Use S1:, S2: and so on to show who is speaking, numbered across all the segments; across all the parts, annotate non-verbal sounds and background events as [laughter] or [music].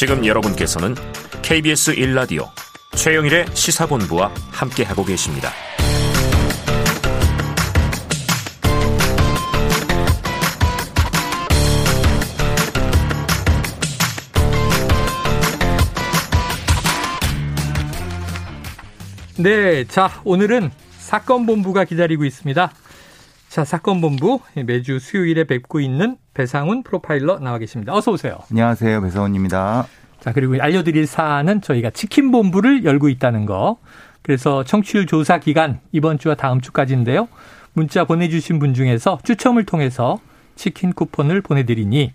S1: 지금 여러분께서는 KBS 1라디오 최영일의 시사본부와 함께하고 계십니다.
S2: 네, 자, 오늘은 사건 본부가 기다리고 있습니다. 자, 사건본부 매주 수요일에 뵙고 있는 배상훈 프로파일러 나와 계십니다. 어서 오세요.
S3: 안녕하세요. 배상훈입니다.
S2: 자, 그리고 알려드릴 사안은 저희가 치킨본부를 열고 있다는 거. 그래서 청취율 조사 기간 이번 주와 다음 주까지인데요. 문자 보내주신 분 중에서 추첨을 통해서 치킨 쿠폰을 보내드리니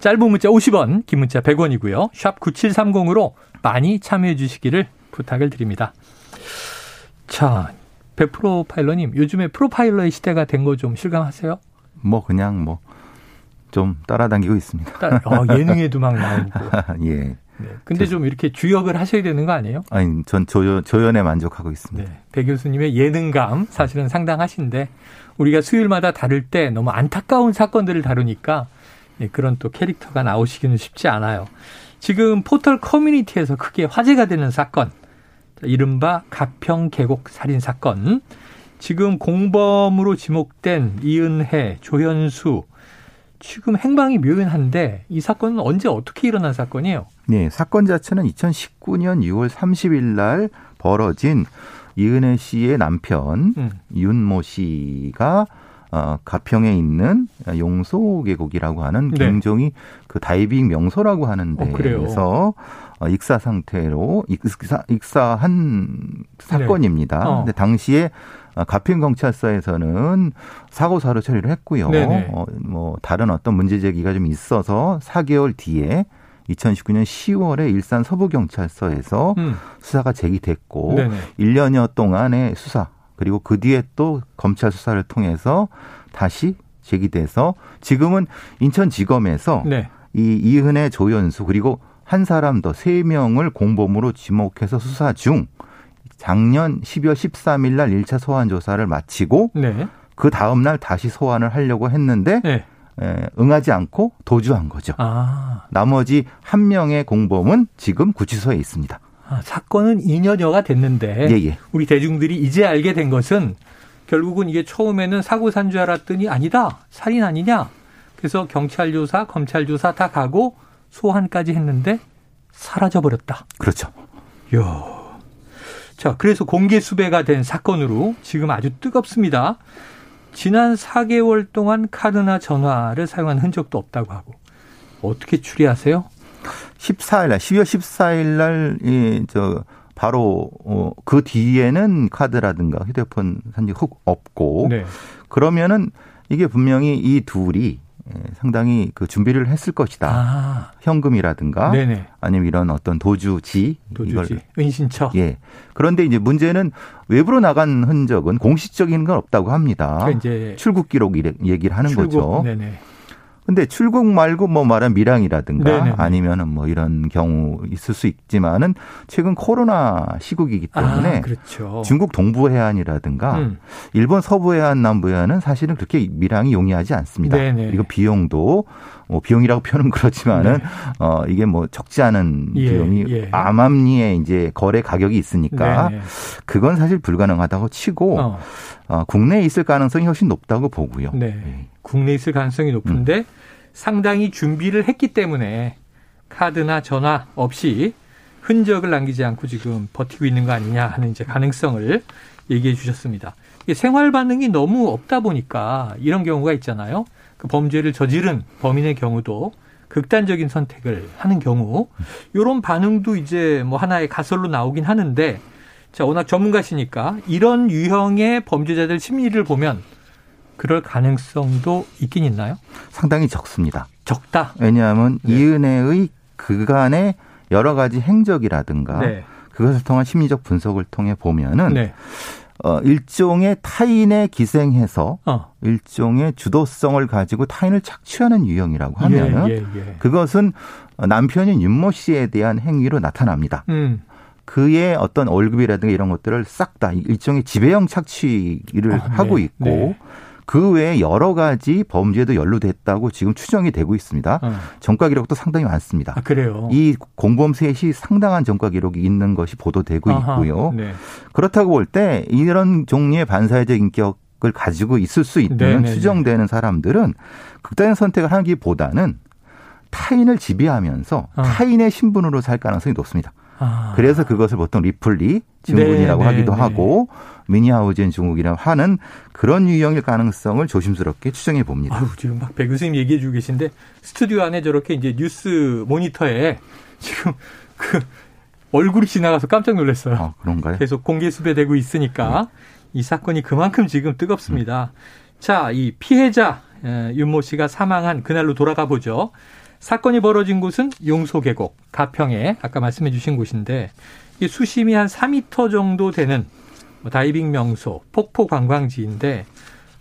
S2: 짧은 문자 50원, 긴 문자 100원이고요. 샵 9730으로 많이 참여해 주시기를 부탁을 드립니다. 자, 배 프로파일러님, 요즘에 프로파일러의 시대가 된 거 좀 실감하세요?
S3: 뭐 그냥 뭐 좀 따라다니고 있습니다.
S2: 따, 어, 예능에도 막 나오고. [laughs]
S3: 예.
S2: 네. 근데 좀 이렇게 주역을 하셔야 되는 거 아니에요?
S3: 아니, 전 조연, 조연에 만족하고 있습니다.
S2: 네. 배 교수님의 예능감 사실은 상당하신데 우리가 수요일마다 다룰 때 너무 안타까운 사건들을 다루니까 네, 그런 또 캐릭터가 나오시기는 쉽지 않아요. 지금 포털 커뮤니티에서 크게 화제가 되는 사건. 이른바 가평 계곡 살인 사건. 지금 공범으로 지목된 이은혜, 조현수. 지금 행방이 묘연한데 이 사건은 언제 어떻게 일어난 사건이에요?
S3: 네, 사건 자체는 2019년 6월 30일 날 벌어진 이은혜 씨의 남편 음. 윤모 씨가 어, 가평에 있는 용소 계곡이라고 하는 네. 굉장히 그 다이빙 명소라고 하는 어, 데에서 어, 익사 상태로 익사, 익사한 사건입니다. 네. 어. 근데 당시에 가평 경찰서에서는 사고 사로 처리를 했고요. 어, 뭐 다른 어떤 문제 제기가 좀 있어서 4개월 뒤에 2019년 10월에 일산 서부경찰서에서 음. 수사가 제기됐고 네네. 1년여 동안의 수사 그리고 그 뒤에 또 검찰 수사를 통해서 다시 제기돼서 지금은 인천지검에서 네. 이 이은혜 조연수 그리고 한 사람 더 세 명을 공범으로 지목해서 수사 중 작년 12월 13일 날 1차 소환 조사를 마치고 네. 그 다음 날 다시 소환을 하려고 했는데 네. 에, 응하지 않고 도주한 거죠. 아. 나머지 한 명의 공범은 지금 구치소에 있습니다.
S2: 아, 사건은 2년여가 됐는데 예, 예. 우리 대중들이 이제 알게 된 것은 결국은 이게 처음에는 사고 산 줄 알았더니 아니다 살인 아니냐. 그래서 경찰 조사, 검찰 조사 다 가고 소환까지 했는데 사라져 버렸다.
S3: 그렇죠.
S2: 야. 자, 그래서 공개 수배가 된 사건으로 지금 아주 뜨겁습니다. 지난 4개월 동안 카드나 전화를 사용한 흔적도 없다고 하고 어떻게 추리하세요?
S3: 14일 날, 12월 14일 날, 이, 저, 바로, 어, 그 뒤에는 카드라든가 휴대폰 산지 훅 없고. 네. 그러면은 이게 분명히 이 둘이 예, 상당히 그 준비를 했을 것이다. 아. 현금이라든가 네네. 아니면 이런 어떤 도주지,
S2: 도주지 이걸 은신처.
S3: 예. 그런데 이제 문제는 외부로 나간 흔적은 공식적인 건 없다고 합니다. 그러니까 이제 출국 기록 얘기를 하는 출국, 거죠. 네네. 근데 출국 말고 뭐 말한 밀항이라든가 네네네. 아니면은 뭐 이런 경우 있을 수 있지만은 최근 코로나 시국이기 때문에 아, 그렇죠. 중국 동부 해안이라든가 음. 일본 서부 해안 남부 해안은 사실은 그렇게 밀항이 용이하지 않습니다. 네네. 그리고 비용도 뭐 비용이라고 [laughs] 표현은 그렇지만은 네. 어 이게 뭐 적지 않은 예, 비용이 예. 암암리에 이제 거래 가격이 있으니까 네네. 그건 사실 불가능하다고 치고 어. 어 국내에 있을 가능성이 훨씬 높다고 보고요.
S2: 네. 네. 국내에 있을 가능성이 높은데 음. 상당히 준비를 했기 때문에 카드나 전화 없이 흔적을 남기지 않고 지금 버티고 있는 거 아니냐 하는 이제 가능성을 얘기해 주셨습니다. 생활 반응이 너무 없다 보니까 이런 경우가 있잖아요. 그 범죄를 저지른 범인의 경우도 극단적인 선택을 하는 경우 이런 반응도 이제 뭐 하나의 가설로 나오긴 하는데 자 워낙 전문가시니까 이런 유형의 범죄자들 심리를 보면 그럴 가능성도 있긴 있나요?
S3: 상당히 적습니다.
S2: 적다.
S3: 왜냐하면 네. 이은혜의 그간의 여러 가지 행적이라든가 네. 그것을 통한 심리적 분석을 통해 보면은 네. 어, 일종의 타인에 기생해서 어. 일종의 주도성을 가지고 타인을 착취하는 유형이라고 하면은 예, 예, 예. 그것은 남편인 윤모 씨에 대한 행위로 나타납니다. 음. 그의 어떤 월급이라든가 이런 것들을 싹 다 일종의 지배형 착취를 아, 하고 네. 있고 네. 그 외에 여러 가지 범죄도 연루됐다고 지금 추정이 되고 있습니다. 어. 전과 기록도 상당히 많습니다.
S2: 아, 그래요?
S3: 이 공범 셋이 상당한 전과 기록이 있는 것이 보도되고 아하, 있고요. 네. 그렇다고 볼 때 이런 종류의 반사회적 인격 을 가지고 있을 수 있는 네네네. 네, 추정되는 사람들은 극단의 선택을 하기보다는 타인을 지배하면서 어. 타인의 신분으로 살 가능성이 높습니다. 아. 그래서 그것을 보통 리플리 증후군이라고 네, 하기도 네, 하고 미니하우젠 증후군이라고 하는 그런 유형일 가능성을 조심스럽게 추정해 봅니다.
S2: 아유, 지금 막 배 교수님 얘기해 주고 계신데 스튜디오 안에 저렇게 이제 뉴스 모니터에 지금 그 얼굴이 지나가서 깜짝 놀랐어요. 아,
S3: 그런가요?
S2: 계속 공개 수배되고 있으니까 네. 이 사건이 그만큼 지금 뜨겁습니다. 음. 자, 이 피해자 윤모 씨가 사망한 그날로 돌아가 보죠. 사건이 벌어진 곳은 용소계곡, 가평에 아까 말씀해 주신 곳인데 이 수심이 한 4미터 정도 되는 뭐 다이빙 명소, 폭포 관광지인데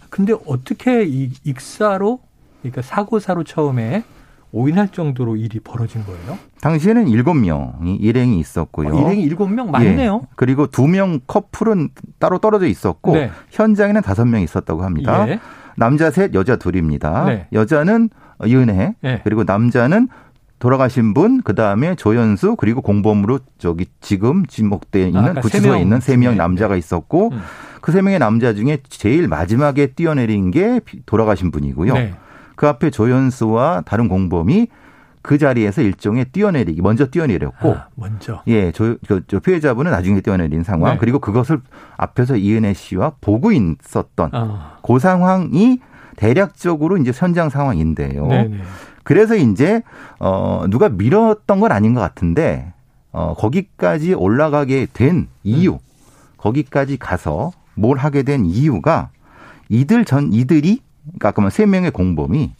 S2: 근데 어떻게 이 익사로 그러니까 사고사로 처음에 오인할 정도로 일이 벌어진 거예요?
S3: 당시에는 7명이 일행이 있었고요.
S2: 어, 일행이 7명 맞네요. 예.
S3: 그리고 2명 커플은 따로 떨어져 있었고 네. 현장에는 5명 있었다고 합니다. 예. 남자 셋, 여자 둘입니다. 네. 여자는 이은혜 네. 그리고 남자는 돌아가신 분, 그 다음에 조연수, 그리고 공범으로 저기 지금 지목돼 있는 아, 구치소에 있는 세 명 남자가 있었고 음. 그세 명의 남자 중에 제일 마지막에 뛰어내린 게 돌아가신 분이고요. 네. 그 앞에 조연수와 다른 공범이 그 자리에서 일종의 뛰어내리기 먼저 뛰어내렸고 아,
S2: 먼저
S3: 예, 저, 저, 저 피해자분은 나중에 뛰어내린 상황 네. 그리고 그것을 앞에서 이은혜 씨와 보고 있었던 아. 그 상황이 대략적으로 이제 현장 상황인데요. 네네. 그래서 이제 어 누가 밀었던 건 아닌 것 같은데 어 거기까지 올라가게 된 이유, 음. 거기까지 가서 뭘 하게 된 이유가 이들 전 이들이 그러니까 아까 세 명의 공범이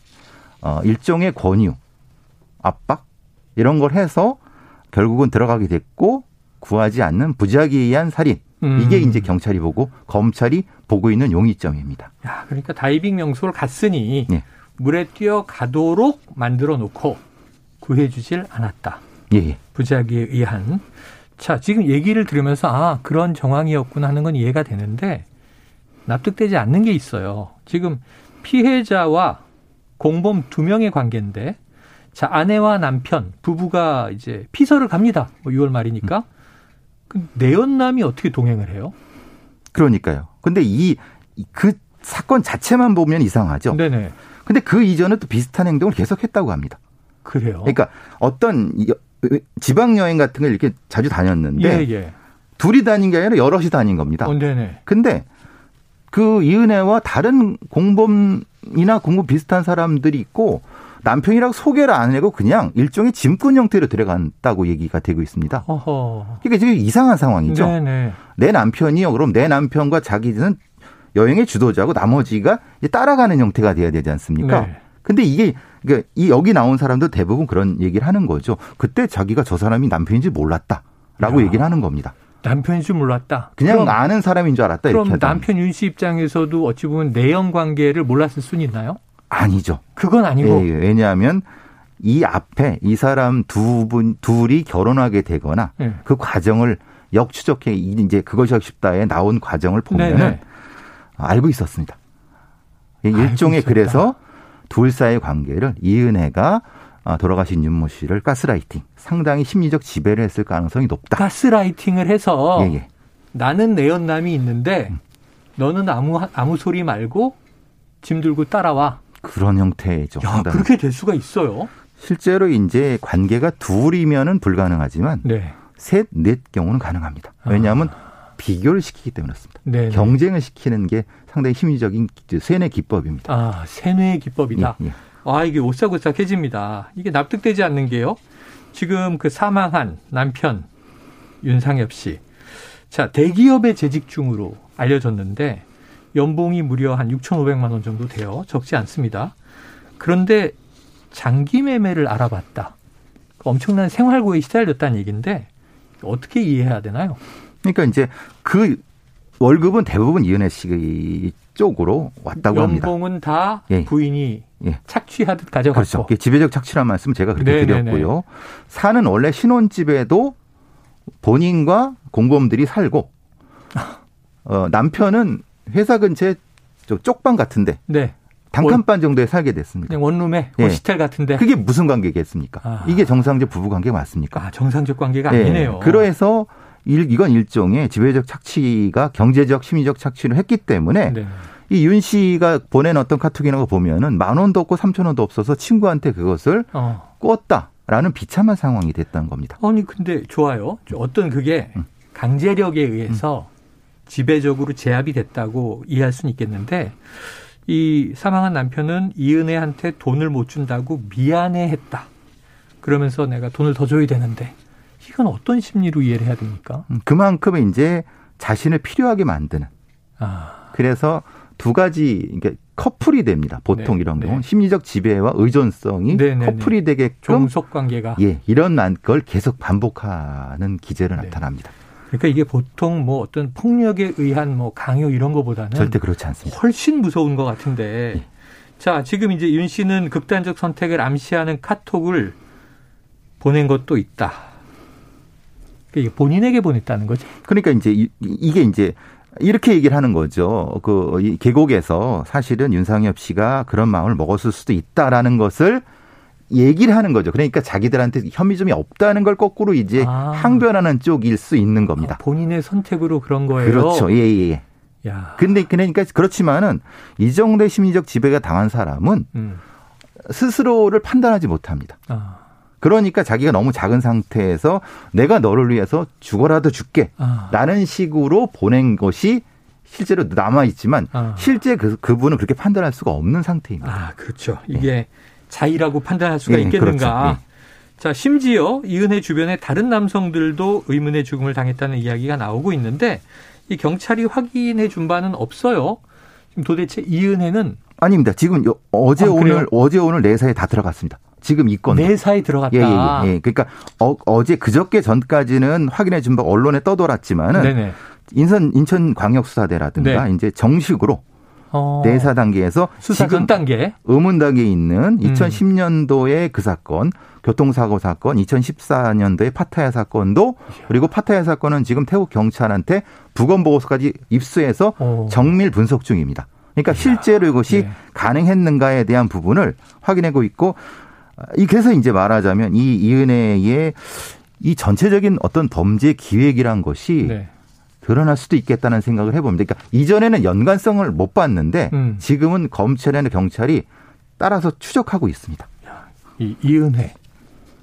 S3: 어 일종의 권유, 압박 이런 걸 해서 결국은 들어가게 됐고 구하지 않는 부작위에 의한 살인 음. 이게 이제 경찰이 보고 검찰이 보고 있는 용의점입니다.
S2: 야, 그러니까 다이빙 명소를 갔으니 네. 물에 뛰어가도록 만들어 놓고 구해주질 않았다. 예, 예. 부작위에 의한. 자, 지금 얘기를 들으면서 아, 그런 정황이었구나 하는 건 이해가 되는데 납득되지 않는 게 있어요. 지금 피해자와 공범 두 명의 관계인데 자, 아내와 남편, 부부가 이제 피서를 갑니다. 뭐 6월 말이니까. 음. 그 내연남이 어떻게 동행을 해요?
S3: 그러니까요. 근데 이 그 사건 자체만 보면 이상하죠. 네네. 근데 그 이전에 또 비슷한 행동을 계속했다고 합니다.
S2: 그래요.
S3: 그러니까 어떤 지방 여행 같은 걸 이렇게 자주 다녔는데 예, 예. 둘이 다닌 게 아니라 여럿이 다닌 겁니다. 어, 네네. 근데 그 이은혜와 다른 공범이나 공범 비슷한 사람들이 있고 남편이라고 소개를 안 하고 그냥 일종의 짐꾼 형태로 들어간다고 얘기가 되고 있습니다. 어허. 그러니까 지금 이상한 상황이죠. 네네. 내 남편이요. 그럼 내 남편과 자기는 여행의 주도자고 나머지가 따라가는 형태가 돼야 되지 않습니까? 네. 근데 이게 그러니까 이 여기 나온 사람도 대부분 그런 얘기를 하는 거죠. 그때 자기가 저 사람이 남편인지 몰랐다라고 야. 얘기를 하는 겁니다.
S2: 남편인 줄 몰랐다.
S3: 그냥 그럼, 아는 사람인 줄 알았다.
S2: 그럼 남편 윤 씨 입장에서도 어찌 보면 내연 관계를 몰랐을 수는 있나요?
S3: 아니죠.
S2: 그건 아니고.
S3: 예, 예. 왜냐하면 이 앞에 이 사람 두 분, 둘이 결혼하게 되거나 예. 그 과정을 역추적해 이제 그것이 쉽다에 나온 과정을 보면은 네네. 알고 있었습니다. 일종의 그래서 둘 사이의 관계를 이은혜가 아, 돌아가신 윤모 씨를 가스라이팅, 상당히 심리적 지배를 했을 가능성이 높다.
S2: 가스라이팅을 해서 예, 예. 나는 내연남이 있는데 음. 너는 아무 아무 소리 말고 짐 들고 따라와.
S3: 그런 형태죠.
S2: 야, 그렇게 될 수가 있어요.
S3: 실제로 이제 관계가 둘이면은 불가능하지만 네. 셋, 넷 경우는 가능합니다. 왜냐하면 아. 비교를 시키기 때문에 그렇습니다. 네네. 경쟁을 시키는 게 상당히 심리적인 세뇌 기법입니다.
S2: 아, 세뇌 기법이다. 예, 예. 아, 이게 오싹오싹해집니다. 이게 납득되지 않는 게요. 지금 그 사망한 남편 윤상엽 씨. 자, 대기업의 재직 중으로 알려졌는데 연봉이 무려 한 6,500만 원 정도 돼요. 적지 않습니다. 그런데 장기 매매를 알아봤다. 엄청난 생활고에 시달렸다는 얘기인데 어떻게 이해해야 되나요?
S3: 그러니까 이제 그 월급은 대부분 이은혜 씨 쪽으로 왔다고 합니다.
S2: 연봉은 다 예. 부인이 예. 착취하듯 가져갔고.
S3: 그렇죠. 지배적 착취란 말씀 제가 그렇게 네네네. 드렸고요. 사는 원래 신혼집에도 본인과 공범들이 살고 어, 남편은 회사 근처에 저 쪽방 같은데 네. 단칸반 정도에 살게 됐습니다.
S2: 원룸에 네. 호스텔 같은데.
S3: 그게 무슨 관계겠습니까? 아. 이게 정상적 부부 관계 맞습니까?
S2: 아, 정상적 관계가 네. 아니네요.
S3: 그래서 일, 이건 일종의 지배적 착취가 경제적, 심리적 착취를 했기 때문에 네. 이윤 씨가 보낸 어떤 카톡이나 거 보면은 만 원도 없고 삼천 원도 없어서 친구한테 그것을 어. 꿨다라는 비참한 상황이 됐다는 겁니다.
S2: 아니 근데 좋아요. 어떤 그게 음. 강제력에 의해서 음. 지배적으로 제압이 됐다고 이해할 수는 있겠는데 이 사망한 남편은 이은혜한테 돈을 못 준다고 미안해했다. 그러면서 내가 돈을 더 줘야 되는데 이건 어떤 심리로 이해를 해야 됩니까?
S3: 음, 그만큼 이제 자신을 필요하게 만드는. 아. 그래서 두 가지 그러니까 커플이 됩니다. 보통 네, 이런 경우 네. 심리적 지배와 의존성이 네, 네, 네. 커플이 되게끔
S2: 종속 관계가
S3: 예 이런 걸 계속 반복하는 기제로 네. 나타납니다.
S2: 그러니까 이게 보통 뭐 어떤 폭력에 의한 뭐 강요 이런 거보다는
S3: 절대 그렇지 않습니다.
S2: 훨씬 무서운 것 같은데. 네. 자, 지금 이제 윤 씨는 극단적 선택을 암시하는 카톡을 보낸 것도 있다. 이게 본인에게 보냈다는 거죠.
S3: 그러니까 이제 이게 이제 이렇게 얘기를 하는 거죠. 그 계곡에서 사실은 윤상엽 씨가 그런 마음을 먹었을 수도 있다라는 것을 얘기를 하는 거죠. 그러니까 자기들한테 혐의점이 없다는 걸 거꾸로 이제 아. 항변하는 쪽일 수 있는 겁니다. 아,
S2: 본인의 선택으로 그런 거예요.
S3: 그렇죠. 예, 예. 예. 야. 근데 그러니까 그렇지만은 이 정도의 심리적 지배가 당한 사람은 음. 스스로를 판단하지 못합니다. 아. 그러니까 자기가 너무 작은 상태에서 내가 너를 위해서 죽어라도 줄게. 아. 라는 식으로 보낸 것이 실제로 남아 있지만 아. 실제 그 그분은 그렇게 판단할 수가 없는 상태입니다.
S2: 아, 그렇죠. 이게 네. 자의라고 판단할 수가 네, 있겠는가. 그렇죠. 네. 자, 심지어 이은혜 주변에 다른 남성들도 의문의 죽음을 당했다는 이야기가 나오고 있는데 이 경찰이 확인해 준 바는 없어요. 지금 도대체 이은혜는
S3: 아닙니다. 지금 어제 아, 오늘 어제 오늘 내사에 다 들어갔습니다. 지금 이 건.
S2: 내사에 들어갔다. 예, 예,
S3: 예. 그러니까 어, 제 그저께 전까지는 확인해 준 바 언론에 떠돌았지만은 네네. 인천 인천광역수사대라든가 네. 이제 정식으로 어. 내사 단계에서
S2: 수사 전 단계
S3: 의문 단계에 있는 2010년도의 음. 그 사건 교통사고 사건, 2014년도의 파타야 사건도 그리고 파타야 사건은 지금 태국 경찰한테 부검 보고서까지 입수해서 오. 정밀 분석 중입니다. 그러니까 실제로 이것이 네. 가능했는가에 대한 부분을 확인하고 있고 이 그래서 이제 말하자면 이 이은혜의 이 전체적인 어떤 범죄 기획이란 것이 네. 드러날 수도 있겠다는 생각을 해봅니다. 그러니까 이전에는 연관성을 못 봤는데 음. 지금은 검찰이나 경찰이 따라서 추적하고 있습니다.
S2: 이 이은혜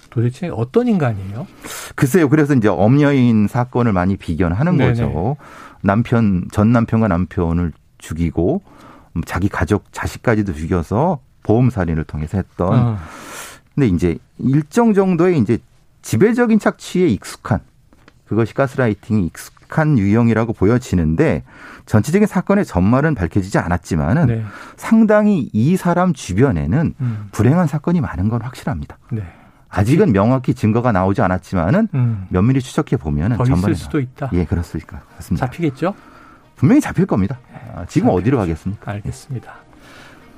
S2: 도대체 어떤 인간이에요?
S3: 글쎄요. 그래서 이제 엄여인 사건을 많이 비견하는 네네. 거죠. 남편 전 남편과 남편을 죽이고 자기 가족 자식까지도 죽여서 보험 살인을 통해서 했던. 어. 근데 이제 일정 정도의 이제 지배적인 착취에 익숙한 그것이 가스라이팅이 익숙 한 유형이라고 보여지는데 전체적인 사건의 전말은 밝혀지지 않았지만은 네. 상당히 이 사람 주변에는 음. 불행한 사건이 많은 건 확실합니다. 네. 아직은 명확히 증거가 나오지 않았지만은 음. 면밀히 추적해 보면은
S2: 전말이 수도 있다.
S3: 예, 그렇을 것 같습니다.
S2: 잡히겠죠?
S3: 분명히 잡힐 겁니다. 아, 지금 잡힐 어디로 가겠습니까?
S2: 알겠습니다.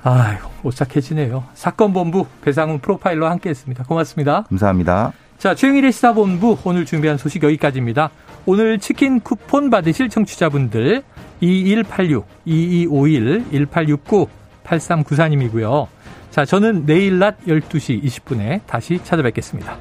S2: 아이고, 오싹해지네요. 사건 본부 배상훈 프로파일러 함께했습니다. 고맙습니다.
S3: 감사합니다.
S2: 자, 최영일의 시사본부 오늘 준비한 소식 여기까지입니다. 오늘 치킨 쿠폰 받으실 청취자분들 2186, 2251, 1869, 8394님이고요. 자, 저는 내일 낮 12시 20분에 다시 찾아뵙겠습니다.